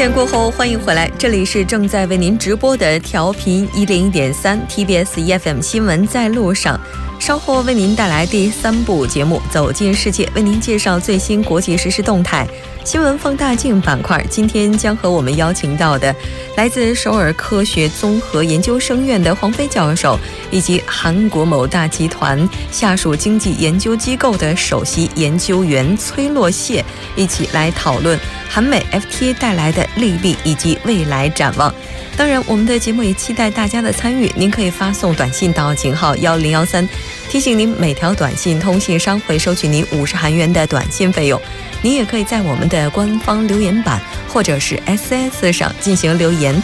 片过后，欢迎回来，这里是正在为您直播的调频一零一点三 TBS EFM 新闻在路上。稍后为您带来第三部节目《走进世界》，为您介绍最新国际实时动态。新闻放大镜板块，今天将和我们邀请到的来自首尔科学综合研究生院的黄飞教授，以及韩国某大集团下属经济研究机构的首席研究员崔洛谢，一起来讨论韩美 FTA 带来的利弊以及未来展望。当然，我们的节目也期待大家的参与。您可以发送短信到井号幺零幺三，提醒您每条短信通信商会收取您五十韩元的短信费用。您也可以在我们的官方留言板或者是 SS 上进行留言。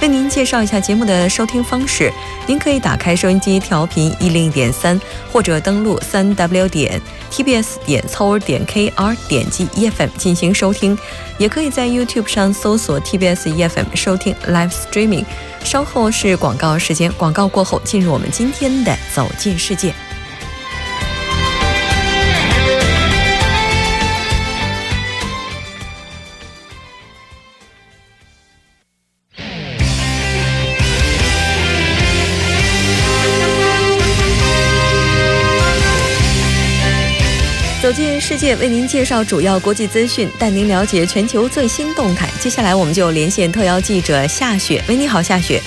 为您介绍一下节目的收听方式，您可以打开收音机调频一零一点三，或者登录三 W 点 TBS 点 c o 点 KR 点击 EFM 进行收听，也可以在 YouTube 上搜索 TBS EFM 收听 Live Streaming。稍后是广告时间，广告过后进入我们今天的走进世界。走进世界，为您介绍主要国际资讯，带您了解全球最新动态。接下来，我们就连线特邀记者夏雪。喂，你好，夏雪。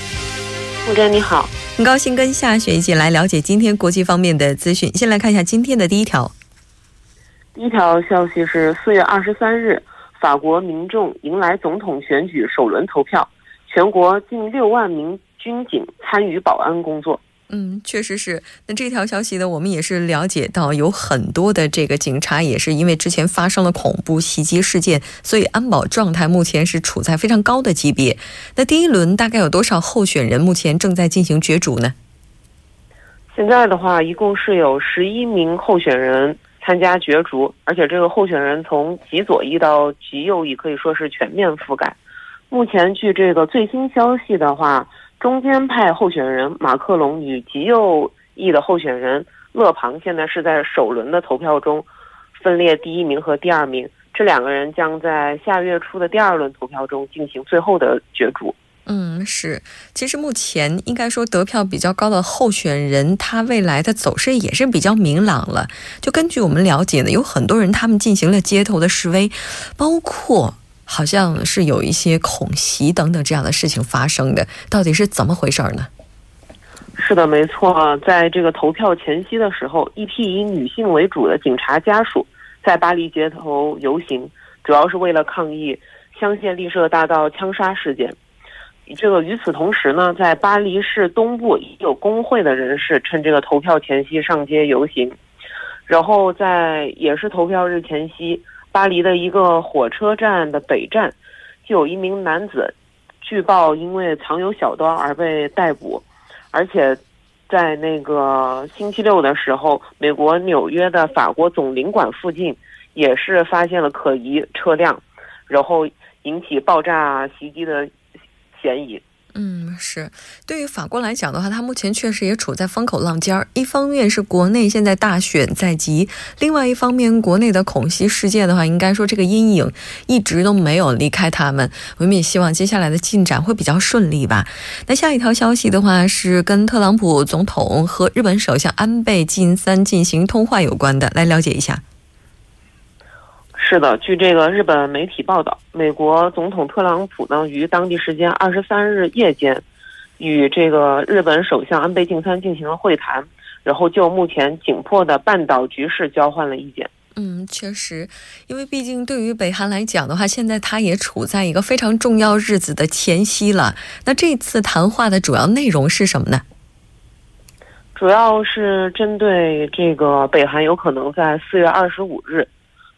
木哥，你好，很高兴跟夏雪一起来了解今天国际方面的资讯。先来看一下今天的第一条。第一条消息是四月二十三日，法国民众迎来总统选举首轮投票，全国近六万名军警参与保安工作。嗯，确实是。那这条消息呢，我们也是了解到，有很多的这个警察也是因为之前发生了恐怖袭击事件，所以安保状态目前是处在非常高的级别。那第一轮大概有多少候选人目前正在进行角逐呢？现在的话，一共是有十一名候选人参加角逐，而且这个候选人从极左翼到极右翼可以说是全面覆盖。目前据这个最新消息的话。中间派候选人马克龙与极右翼的候选人勒庞现在是在首轮的投票中分列第一名和第二名，这两个人将在下月初的第二轮投票中进行最后的角逐。嗯，是。其实目前应该说得票比较高的候选人，他未来的走势也是比较明朗了。就根据我们了解呢，有很多人他们进行了街头的示威，包括。好像是有一些恐袭等等这样的事情发生的，到底是怎么回事呢？是的，没错，在这个投票前夕的时候，一批以女性为主的警察家属在巴黎街头游行，主要是为了抗议香榭丽舍大道枪杀事件。这个与此同时呢，在巴黎市东部有工会的人士趁这个投票前夕上街游行，然后在也是投票日前夕。巴黎的一个火车站的北站，就有一名男子，据报因为藏有小刀而被逮捕，而且在那个星期六的时候，美国纽约的法国总领馆附近也是发现了可疑车辆，然后引起爆炸袭击的嫌疑。嗯，是。对于法国来讲的话，它目前确实也处在风口浪尖儿。一方面是国内现在大选在即，另外一方面国内的恐袭事件的话，应该说这个阴影一直都没有离开他们。我们也希望接下来的进展会比较顺利吧。那下一条消息的话，是跟特朗普总统和日本首相安倍晋三进行通话有关的，来了解一下。是的，据这个日本媒体报道，美国总统特朗普呢于当地时间二十三日夜间，与这个日本首相安倍晋三进行了会谈，然后就目前紧迫的半岛局势交换了意见。嗯，确实，因为毕竟对于北韩来讲的话，现在他也处在一个非常重要日子的前夕了。那这次谈话的主要内容是什么呢？主要是针对这个北韩有可能在四月二十五日。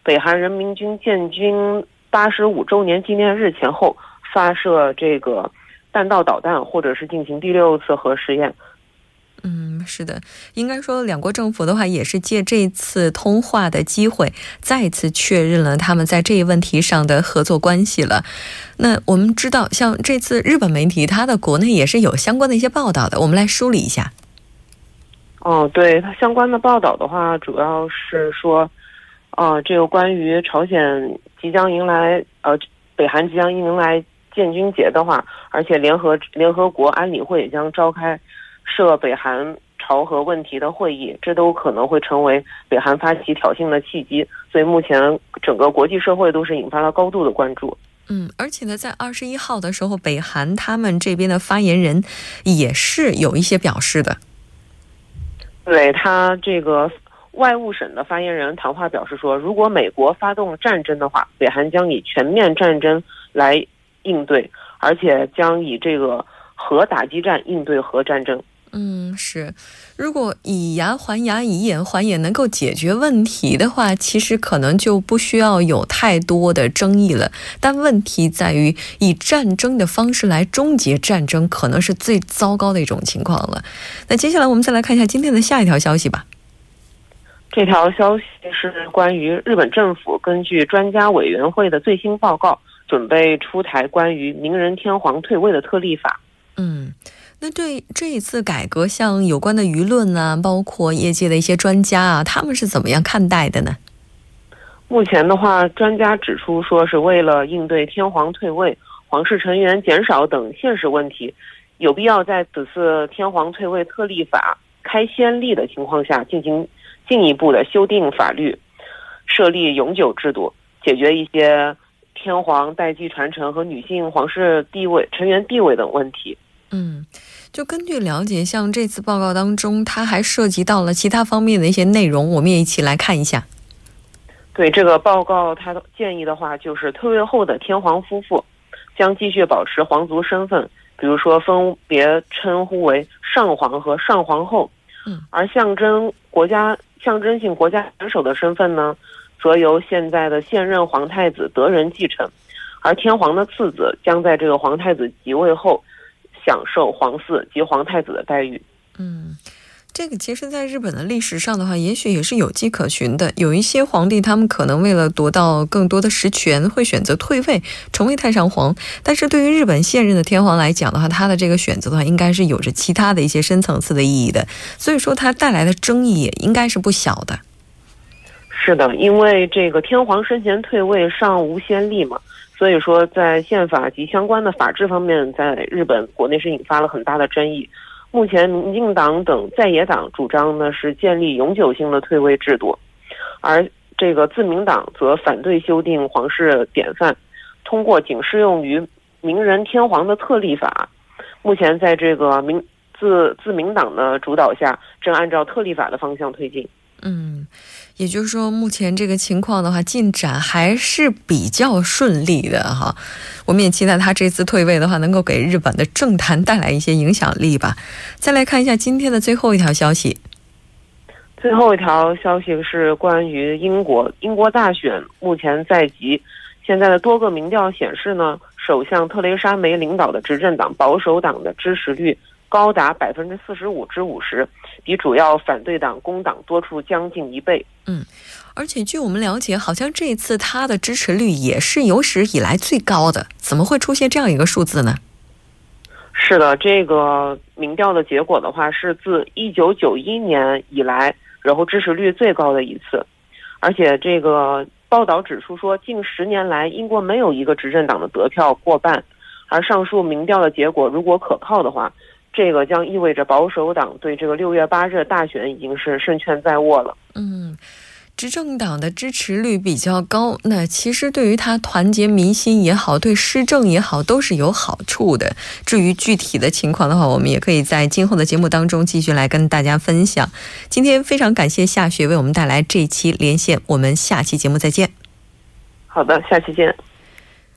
北韩人民军建军八十五周年纪念日前后发射这个弹道导弹，或者是进行第六次核试验。嗯，是的，应该说两国政府的话也是借这次通话的机会，再次确认了他们在这一问题上的合作关系了。那我们知道，像这次日本媒体，它的国内也是有相关的一些报道的，我们来梳理一下。哦，对它相关的报道的话，主要是说。啊，这个关于朝鲜即将迎来呃北韩即将迎来建军节的话，而且联合联合国安理会也将召开涉北韩朝核问题的会议，这都可能会成为北韩发起挑衅的契机。所以目前整个国际社会都是引发了高度的关注。嗯，而且呢，在二十一号的时候，北韩他们这边的发言人也是有一些表示的。对他这个外务省的发言人谈话表示说，如果美国发动战争的话，北韩将以全面战争来应对，而且将以这个核打击战应对核战争。嗯，是。如果以牙还牙，以眼还眼能够解决问题的话，其实可能就不需要有太多的争议了。但问题在于，以战争的方式来终结战争，可能是最糟糕的一种情况了。那接下来我们再来看一下今天的下一条消息吧。这条消息是关于日本政府根据专家委员会的最新报告，准备出台关于明仁天皇退位的特例法。嗯。那对这一次改革，像有关的舆论啊，包括业界的一些专家啊，他们是怎么样看待的呢？目前的话，专家指出说，是为了应对天皇退位、皇室成员减少等现实问题，有必要在此次天皇退位特例法开先例的情况下，进行进一步的修订法律，设立永久制度，解决一些天皇代际传承和女性皇室地位、成员地位等问题。嗯。就根据了解，像这次报告当中，它还涉及到了其他方面的一些内容，我们也一起来看一下。对这个报告，它建议的话，就是退位后的天皇夫妇将继续保持皇族身份，比如说分别称呼为上皇和上皇后。嗯，而象征国家象征性国家元首的身份呢，则由现在的现任皇太子德仁继承，而天皇的次子将在这个皇太子即位后。享受皇嗣及皇太子的待遇。嗯，这个其实，在日本的历史上的话，也许也是有迹可循的。有一些皇帝，他们可能为了夺到更多的实权，会选择退位，成为太上皇。但是对于日本现任的天皇来讲的话，他的这个选择的话，应该是有着其他的一些深层次的意义的。所以说，它带来的争议也应该是不小的。是的，因为这个天皇生前退位尚无先例嘛。所以说，在宪法及相关的法制方面，在日本国内是引发了很大的争议。目前，民进党等在野党主张呢是建立永久性的退位制度，而这个自民党则反对修订皇室典范，通过仅适用于明仁天皇的特例法。目前，在这个民自自民党的主导下，正按照特例法的方向推进。嗯。也就是说，目前这个情况的话，进展还是比较顺利的哈。我们也期待他这次退位的话，能够给日本的政坛带来一些影响力吧。再来看一下今天的最后一条消息。最后一条消息是关于英国，英国大选目前在即，现在的多个民调显示呢，首相特蕾莎梅领导的执政党保守党的支持率。高达百分之四十五至五十，比主要反对党工党多出将近一倍。嗯，而且据我们了解，好像这一次他的支持率也是有史以来最高的。怎么会出现这样一个数字呢？是的，这个民调的结果的话，是自一九九一年以来，然后支持率最高的一次。而且这个报道指出说，近十年来英国没有一个执政党的得票过半。而上述民调的结果如果可靠的话，这个将意味着保守党对这个六月八日大选已经是胜券在握了。嗯，执政党的支持率比较高，那其实对于他团结民心也好，对施政也好，都是有好处的。至于具体的情况的话，我们也可以在今后的节目当中继续来跟大家分享。今天非常感谢夏雪为我们带来这期连线，我们下期节目再见。好的，下期见。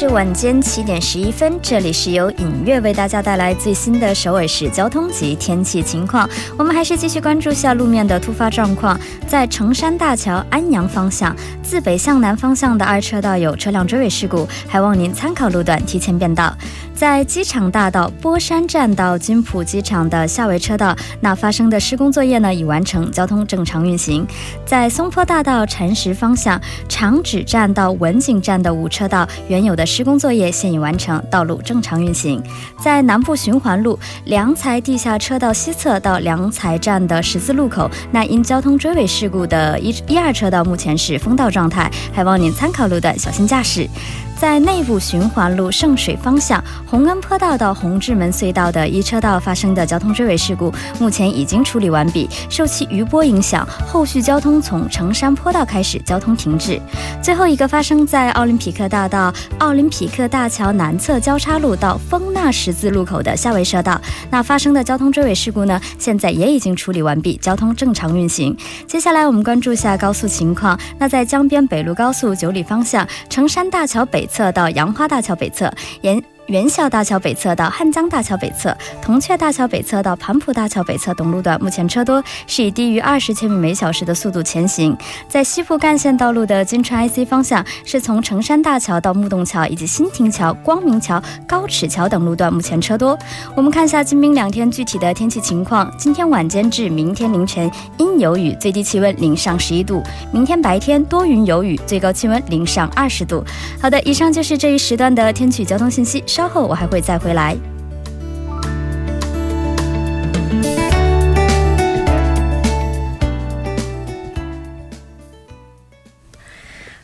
是晚间七点十一分，这里是由影月为大家带来最新的首尔市交通及天气情况。我们还是继续关注下路面的突发状况。在城山大桥安阳方向，自北向南方向的二车道有车辆追尾事故，还望您参考路段提前变道。在机场大道波山站到金浦机场的下围车道，那发生的施工作业呢已完成，交通正常运行。在松坡大道禅石方向长址站到文景站的五车道，原有的施工作业现已完成，道路正常运行。在南部循环路良才地下车道西侧到良才站的十字路口，那因交通追尾事故的一一二车道目前是封道状态，还望您参考路段小心驾驶。在内部循环路圣水方向洪恩坡道到洪志门隧道的一车道发生的交通追尾事故，目前已经处理完毕。受其余波影响，后续交通从城山坡道开始交通停滞。最后一个发生在奥林匹克大道奥林匹克大桥南侧交叉路到丰纳十字路口的下围车道，那发生的交通追尾事故呢，现在也已经处理完毕，交通正常运行。接下来我们关注一下高速情况。那在江边北路高速九里方向城山大桥北。侧到杨花大桥北侧沿。元孝大桥北侧到汉江大桥北侧、铜雀大桥北侧到盘浦大桥北侧等路段，目前车多，是以低于二十千米每小时的速度前行。在西部干线道路的金川 IC 方向，是从城山大桥到木洞桥以及新亭桥、光明桥、高尺桥等路段，目前车多。我们看一下今明两天具体的天气情况：今天晚间至明天凌晨阴有雨，最低气温零上十一度；明天白天多云有雨，最高气温零上二十度。好的，以上就是这一时段的天气交通信息。稍后我还会再回来。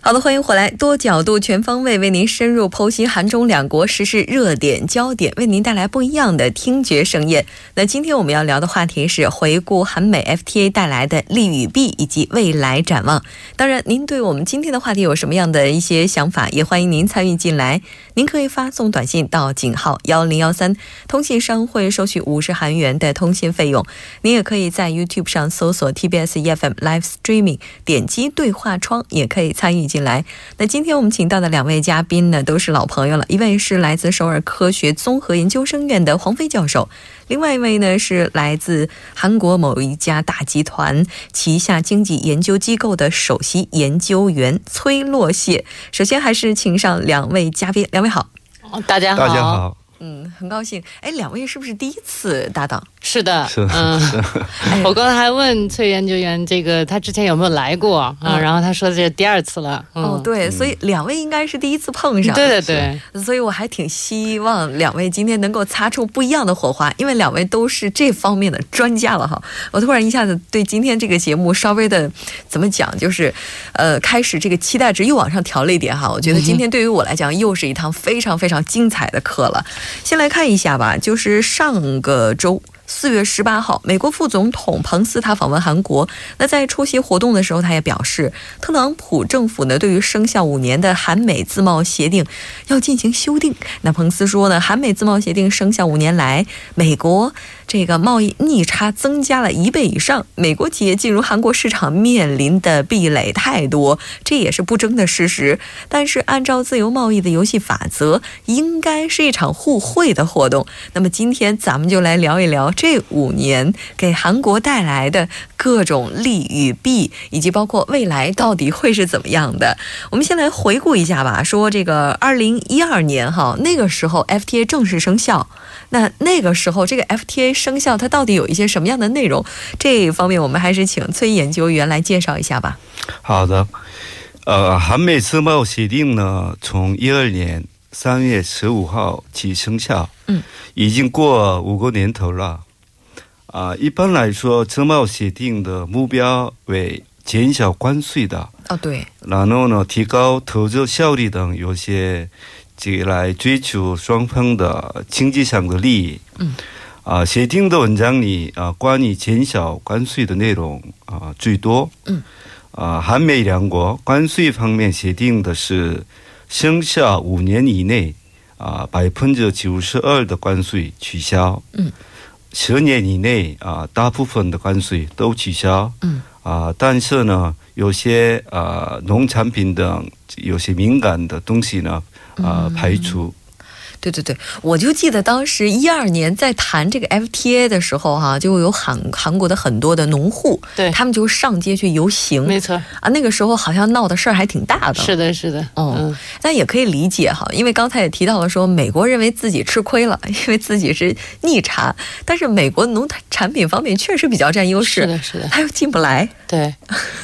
好的，欢迎回来，多角度、全方位为您深入剖析韩中两国时事热点焦点，为您带来不一样的听觉盛宴。那今天我们要聊的话题是回顾韩美 FTA 带来的利与弊以及未来展望。当然，您对我们今天的话题有什么样的一些想法，也欢迎您参与进来。您可以发送短信到井号幺零幺三，通信商会收取五十韩元的通信费用。您也可以在 YouTube 上搜索 TBS EFM Live Streaming，点击对话窗也可以参与。进来，那今天我们请到的两位嘉宾呢，都是老朋友了。一位是来自首尔科学综合研究生院的黄飞教授，另外一位呢是来自韩国某一家大集团旗下经济研究机构的首席研究员崔洛谢。首先还是请上两位嘉宾，两位好，大家好，大家好。嗯，很高兴。哎，两位是不是第一次搭档？是的，是嗯，我刚才还问崔研究员，这个他之前有没有来过啊？然后他说这是第二次了。哦，对，所以两位应该是第一次碰上。对对对，所以我还挺希望两位今天能够擦出不一样的火花，因为两位都是这方面的专家了哈。我突然一下子对今天这个节目稍微的怎么讲，就是呃，开始这个期待值又往上调了一点哈。我觉得今天对于我来讲又是一堂非常非常精彩的课了。先来看一下吧，就是上个周。四月十八号，美国副总统彭斯他访问韩国。那在出席活动的时候，他也表示，特朗普政府呢对于生效五年的韩美自贸协定要进行修订。那彭斯说呢，韩美自贸协定生效五年来，美国这个贸易逆差增加了一倍以上，美国企业进入韩国市场面临的壁垒太多，这也是不争的事实。但是按照自由贸易的游戏法则，应该是一场互惠的活动。那么今天咱们就来聊一聊。这五年给韩国带来的各种利与弊，以及包括未来到底会是怎么样的？我们先来回顾一下吧。说这个二零一二年哈，那个时候 FTA 正式生效，那那个时候这个 FTA 生效，它到底有一些什么样的内容？这一方面我们还是请崔研究员来介绍一下吧。好的，呃，韩美自贸协定呢，从一二年三月十五号起生效，嗯，已经过五个年头了。啊，一般来说，自贸协定的目标为减少关税的。哦，对。然后呢，提高投资效率等有些，这来追求双方的经济上的利益。嗯。啊，协定的文章里啊，关于减少关税的内容啊最多。嗯。啊，韩美两国关税方面协定的是，生效五年以内啊，百分之九十二的关税取消。嗯。十年以内啊，大部分的关税都取消。嗯啊，但是呢，有些啊农产品等有些敏感的东西呢啊排除。对对对，我就记得当时一二年在谈这个 FTA 的时候哈、就有韩韩国的很多的农户，对。他们就上街去游行。没错，啊，那个时候好像闹的事儿还挺大的。是的，是的，哦嗯，但也可以理解哈，因为刚才也提到了说，美国认为自己吃亏了，因为自己是逆差，但是美国农产品方面确实比较占优势，是的，是的，他又进不来。对，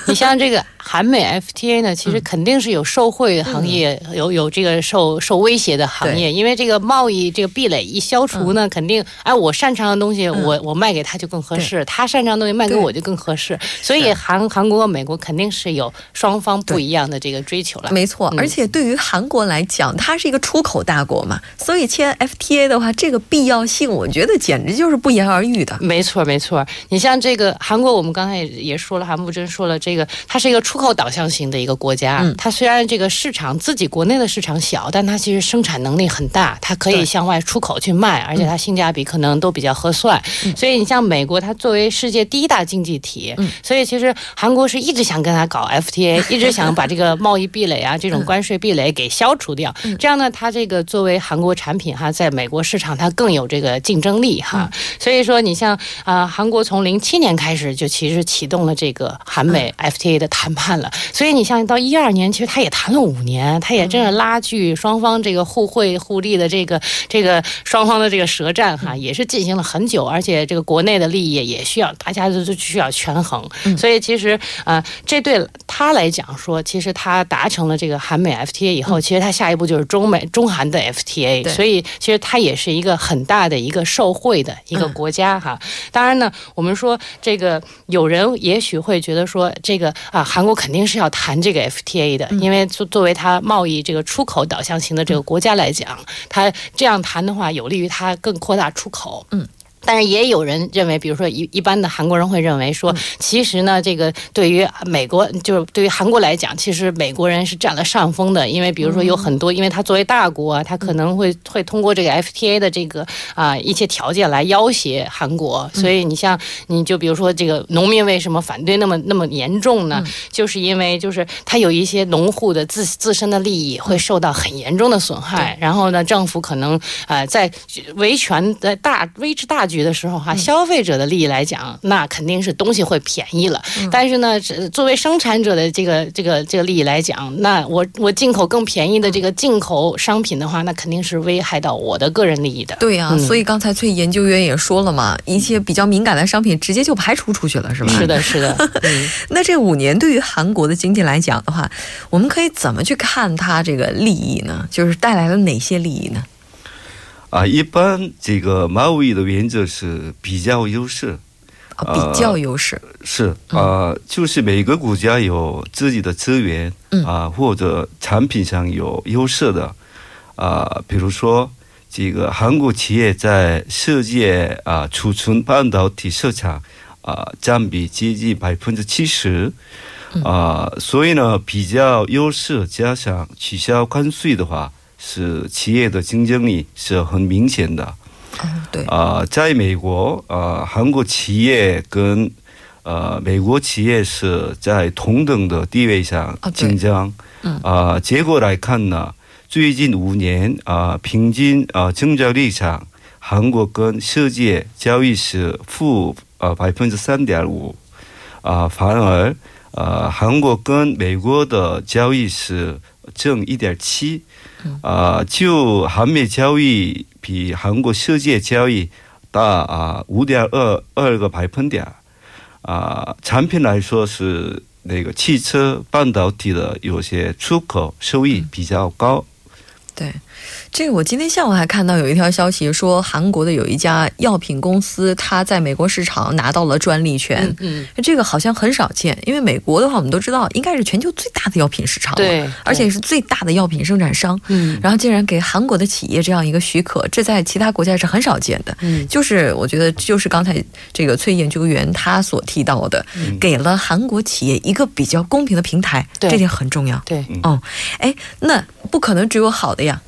你像这个韩美 FTA 呢，其实肯定是有受惠行业，有有这个受受威胁的行业，因为这个贸易这个壁垒一消除呢，肯定哎，我擅长的东西，我我卖给他就更合适，他擅长的东西卖给我就更合适，所以韩韩国和美国肯定是有双方不一样的这个追求了。没错，嗯。而且对于韩国来讲，它是一个出口大国嘛，所以签 FTA 的话，这个必要性，我觉得简直就是不言而喻的。没错，没错。你像这个韩国，我们刚才也也说了，韩木真说了，这个它是一个出口导向型的一个国家。嗯它虽然这个市场自己国内的市场小，但它其实生产能力很大，它可以向外出口去卖，而且它性价比可能都比较合算。嗯所以你像美国，它作为世界第一大经济体，嗯所以其实韩国是一直想跟它搞 FTA，一直想把这个贸易壁垒啊、这种关税壁垒给消除掉。嗯这样呢，它这个作为韩国产品哈，在美国市场它更有这个竞争力哈。嗯所以说，你像啊、韩国从零七年开始就其实启动了这个韩美 FTA 的谈判了。所以你像到一二年，其实他也谈了五年，他也真是拉锯双方这个互惠互利的这个这个双方的这个舌战哈，也是进行了很久，而且这个国内的利益也需要大家都都需要权衡。所以其实啊，这对他来讲说，其实他达成了这个韩美 FTA 以后，其实他下一步就是中美中韩的 FTA，所以其实他也是一个很大的一个受惠的一个国家哈。当然呢，我们说这个有人也许会觉得说，这个啊，韩国肯定是要谈这个 FTA 的，因为作作为它贸易这个出口导向型的这个国家来讲，它这样谈的话，有利于它更扩大出口。嗯。但是也有人认为，比如说一一般的韩国人会认为说，其实呢，这个对于美国，就是对于韩国来讲，其实美国人是占了上风的，因为比如说有很多，因为他作为大国啊，他可能会会通过这个 FTA 的这个啊、一些条件来要挟韩国，所以你像你就比如说这个农民为什么反对那么那么严重呢？就是因为就是他有一些农户的自自身的利益会受到很严重的损害，然后呢，政府可能呃在维权的大维持大局的时候哈、消费者的利益来讲，那肯定是东西会便宜了，但是呢，这作为生产者的这个这个这个利益来讲，那我我进口更便宜的这个进口商品的话，那肯定是危害到我的个人利益的。对呀、嗯所以刚才崔研究员也说了嘛，一些比较敏感的商品直接就排除出去了，是吧？是。的，是的，嗯。那这五年对于韩国的经济来讲的话，我们可以怎么去看它这个利益呢？就是带来了哪些利益呢？啊，一般这个贸易的原则是比较优势，啊，比较优势。是啊、就是每个国家有自己的资源嗯啊、或者产品上有优势的啊、比如说这个韩国企业在世界啊储存半导体市场啊占比接近百分之七十。啊，所以呢，比较优势加上取消关税的话，是企业的竞争力是很明显的。哦，对，啊、在美国，呃，韩国企业跟呃美国企业是在同等的地位上竞争。嗯。啊、结果来看呢，最近五年啊、平均啊、增长率上，韩国跟世界交易是负呃百分之三点五，啊，反而呃韩国跟美国的交易是正一点七，啊，就韩美交易比韩国世界交易大啊五点二二个百分点，啊，产品来说是那个汽车半导体的有些出口收益比较高，对。这个我今天下午还看到有一条消息说，韩国的有一家药品公司，它在美国市场拿到了专利权。嗯，这个好像很少见，因为美国的话，我们都知道应该是全球最大的药品市场了，对，而且是最大的药品生产商。嗯然后竟然给韩国的企业这样一个许可，这在其他国家是很少见的。嗯就是我觉得，就是刚才这个崔研究员他所提到的，嗯给了韩国企业一个比较公平的平台，对这点很重要。对，哦，哎，那不可能只有好的呀。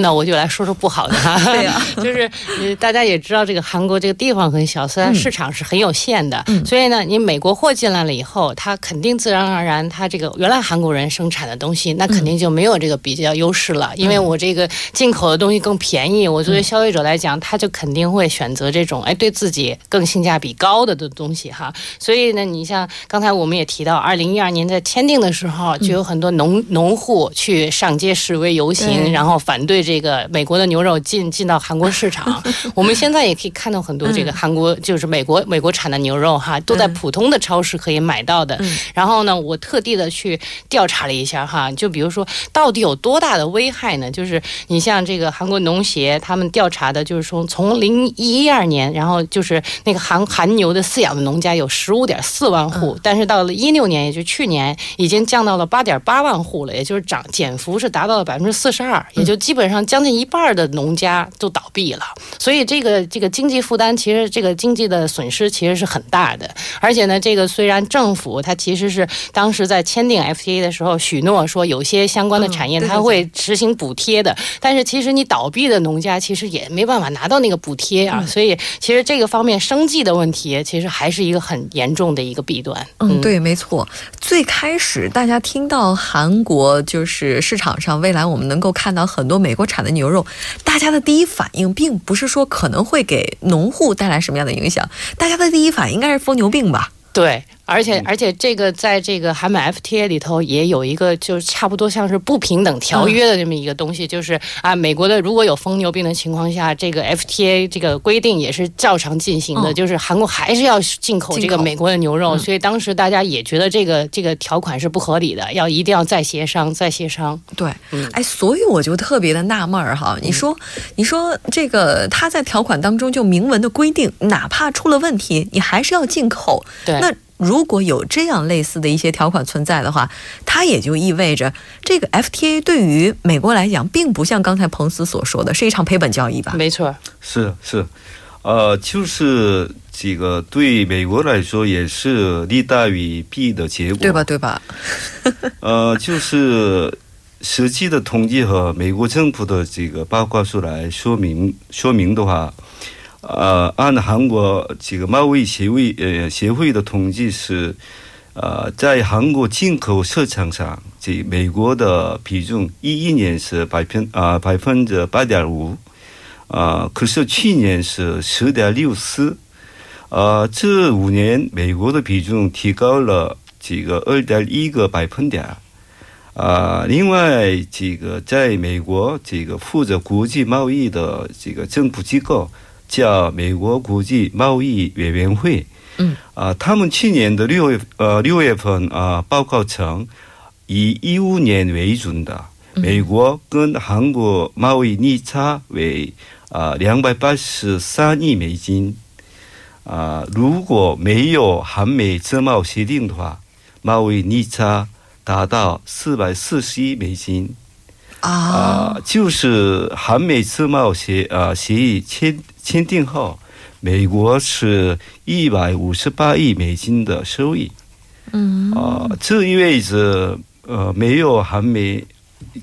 那我就来说说不好的哈。对呀。就是呃大家也知道，这个韩国这个地方很小，虽然市场是很有限的，所以呢，你美国货进来了以后，它肯定自然而然，它这个原来韩国人生产的东西，那肯定就没有这个比较优势了，因为我这个进口的东西更便宜，我作为消费者来讲，他就肯定会选择这种哎对自己更性价比高的的东西哈。所以呢，你像刚才我们也提到，二零一二年在签订的时候，就有很多农农户去上街示威游行，然后反对这个美国的牛肉进进到韩国市场。我们现在也可以看到很多这个韩国就是美国美国产的牛肉哈，都在普通的超市可以买到的。然后呢，我特地的去调查了一下哈，就比如说到底有多大的危害呢？就是你像这个韩国农协他们调查的，就是说从零一二年，然后就是那个韩韩牛的饲养的农家有十五点四万户，但是到了一六年，也就去年已经降到了八点八万户了，也就是涨减幅是达到了百分之四十二，也就基本上将近一半的农家就倒闭了。所以这个这个经济负担，其实这个经济的损失其实是很大的。而且呢，这个虽然政府它其实是当时在签订 FTA 的时候许诺说有些相关的产业它会实行补贴的，但是其实你倒闭的农家其实也没办法拿到那个补贴啊。所以其实这个方面生计的问题，其实还是一个很严重的一个弊端。嗯，对，没错。最开始大家听到韩国就是市场上未来我们能够看到很多美国产的牛肉，大家的第一反应并不是说可能会给农户带来什么样的影响，大家的第一反应应该是疯牛病吧？对，而且嗯。而且这个在这个韩美 FTA 里头也有一个，就是差不多像是不平等条约的这么一个东西，就是啊，美国的如果有疯牛病的情况下，这个 FTA 这个规定也是照常进行的，嗯。就是韩国还是要进口这个美国的牛肉，嗯。所以当时大家也觉得这个这个条款是不合理的，要一定要再协商再协商。对，嗯。哎，所以我就特别的纳闷儿哈，你说，你说这个他在条款当中就明文的规定，哪怕出了问题，你还是要进口。对，那如果有这样类似的一些条款存在的话，它也就意味着这个 FTA 对于美国来讲，并不像刚才彭斯所说的是一场赔本交易吧？没错，是是，呃，就是这个对美国来说也是利大于弊的结果，对吧？？对吧？呃，就是实际的统计和美国政府的这个报告书来说明说明的话，呃，按韩国这个贸易协会呃协会的统计是，呃，在韩国进口市场上，这美国的比重一一年是百分啊百分之八点五，啊，可是去年是十点六四，呃，这五年美国的比重提高了这个二点一个百分点。啊，另外，这个在美国，这个负责国际贸易的这个政府机构叫美国国际贸易委员会，嗯，啊，他们去年的六月呃六月份啊报告称，以一五年为准的，美国跟韩国贸易逆差为啊两百八十三亿美金，啊，如果没有韩美自贸协定的话，贸易逆差达到四百四十亿美金。啊。啊，就是韩美自贸协啊协议签签订后，美国是一百五十八亿美金的收益。嗯啊，这意味着呃，没有韩美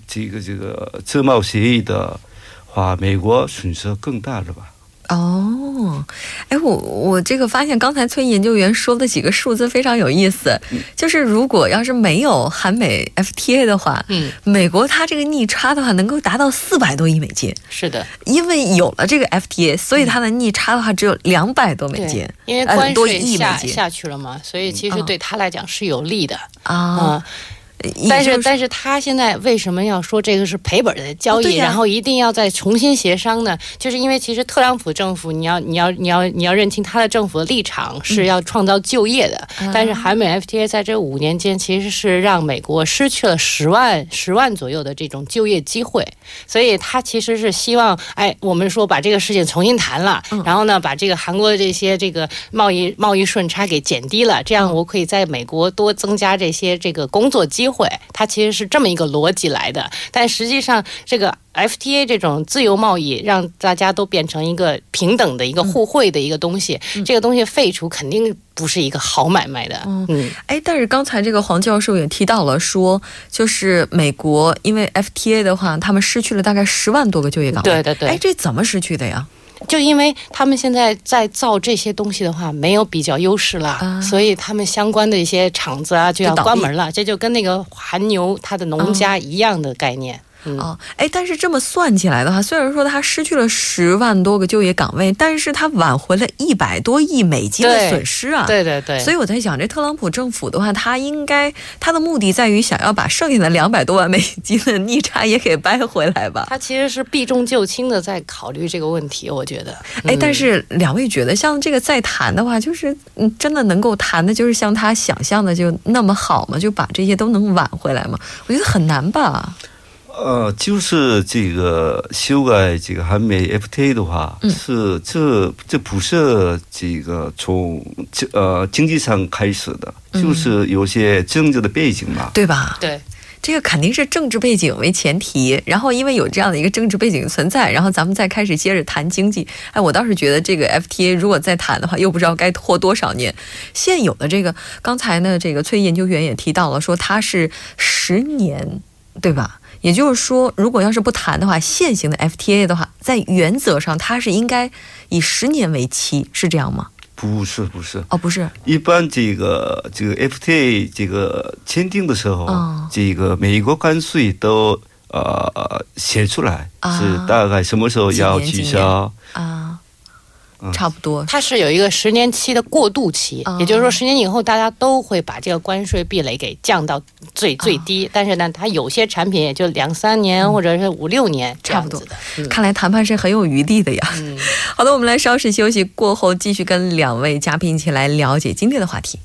这个这个自贸协议的话，美国损失更大了吧？哦，哎，我我这个发现刚才崔研究员说的几个数字非常有意思，就是如果要是没有韩美 FTA 的话，嗯，美国它这个逆差的话能够达到四百多亿美金，是的，因为有了这个 FTA，所以它的逆差的话只有两百多美金对，，因为呃关税多亿美金下下去了嘛，所以其实嗯对他来讲是有利的。啊。啊，但是但是他现在为什么要说这个是赔本的交易，然后一定要再重新协商呢？就是因为其实特朗普政府，你要你要你要你要认清他的政府的立场是要创造就业的，嗯。但是韩美 FTA 在这五年间其实是让美国失去了十万十万左右的这种就业机会，所以他其实是希望，哎，我们说把这个事情重新谈了，嗯。然后呢，把这个韩国的这些这个贸易贸易顺差给减低了，这样我可以在美国多增加这些这个工作机会，它其实是这么一个逻辑来的。但实际上，这个 FTA 这种自由贸易让大家都变成一个平等的一个互惠的一个东西，这个东西废除肯定不是一个好买卖的。嗯，哎，但是刚才这个黄教授也提到了，说就是美国因为 FTA 的话，他们失去了大概十万多个就业岗位。对对对，哎，这怎么失去的呀？就因为他们现在在造这些东西的话，没有比较优势了，所以他们相关的一些厂子啊就要关门了。这就跟那个韩牛它的农家一样的概念。哦，哎，但是这么算起来的话，虽然说他失去了十万多个就业岗位，但是他挽回了一百多亿美金的损失啊！对对对。所以我在想，这特朗普政府的话，他应该他的目的在于想要把剩下的两百多万美金的逆差也给掰回来吧？他其实是避重就轻的在考虑这个问题，我觉得。哎，但是两位觉得，像这个再谈的话，就是嗯，真的能够谈的，就是像他想象的就那么好吗？就把这些都能挽回来吗？我觉得很难吧。呃，就是这个修改这个韩美 FTA 的话，是这这不是这个从呃经济上开始的，就是有些政治的背景嘛，对吧？对，这个肯定是政治背景为前提，然后因为有这样的一个政治背景存在，然后咱们再开始接着谈经济。哎，我倒是觉得这个 FTA 如果再谈的话，又不知道该拖多少年。现有的这个，刚才呢，这个崔研究员也提到了，说它是十年，对吧？也就是说，如果要是不谈的话，现行的 FTA 的话，在原则上它是应该以十年为期，是这样吗？不是，不是。哦，不是。一般这个这个 FTA 这个签订的时候，这个美国关税都呃写出来，是大概什么时候要取消啊？差不多，它是有一个十年期的过渡期，也就是说，十年以后大家都会把这个关税壁垒给降到最最低。但是呢，它有些产品也就两三年或者是五六年差不多的。看来谈判是很有余地的呀。好的，我们来稍事休息过后，继续跟两位嘉宾一起来了解今天的话题。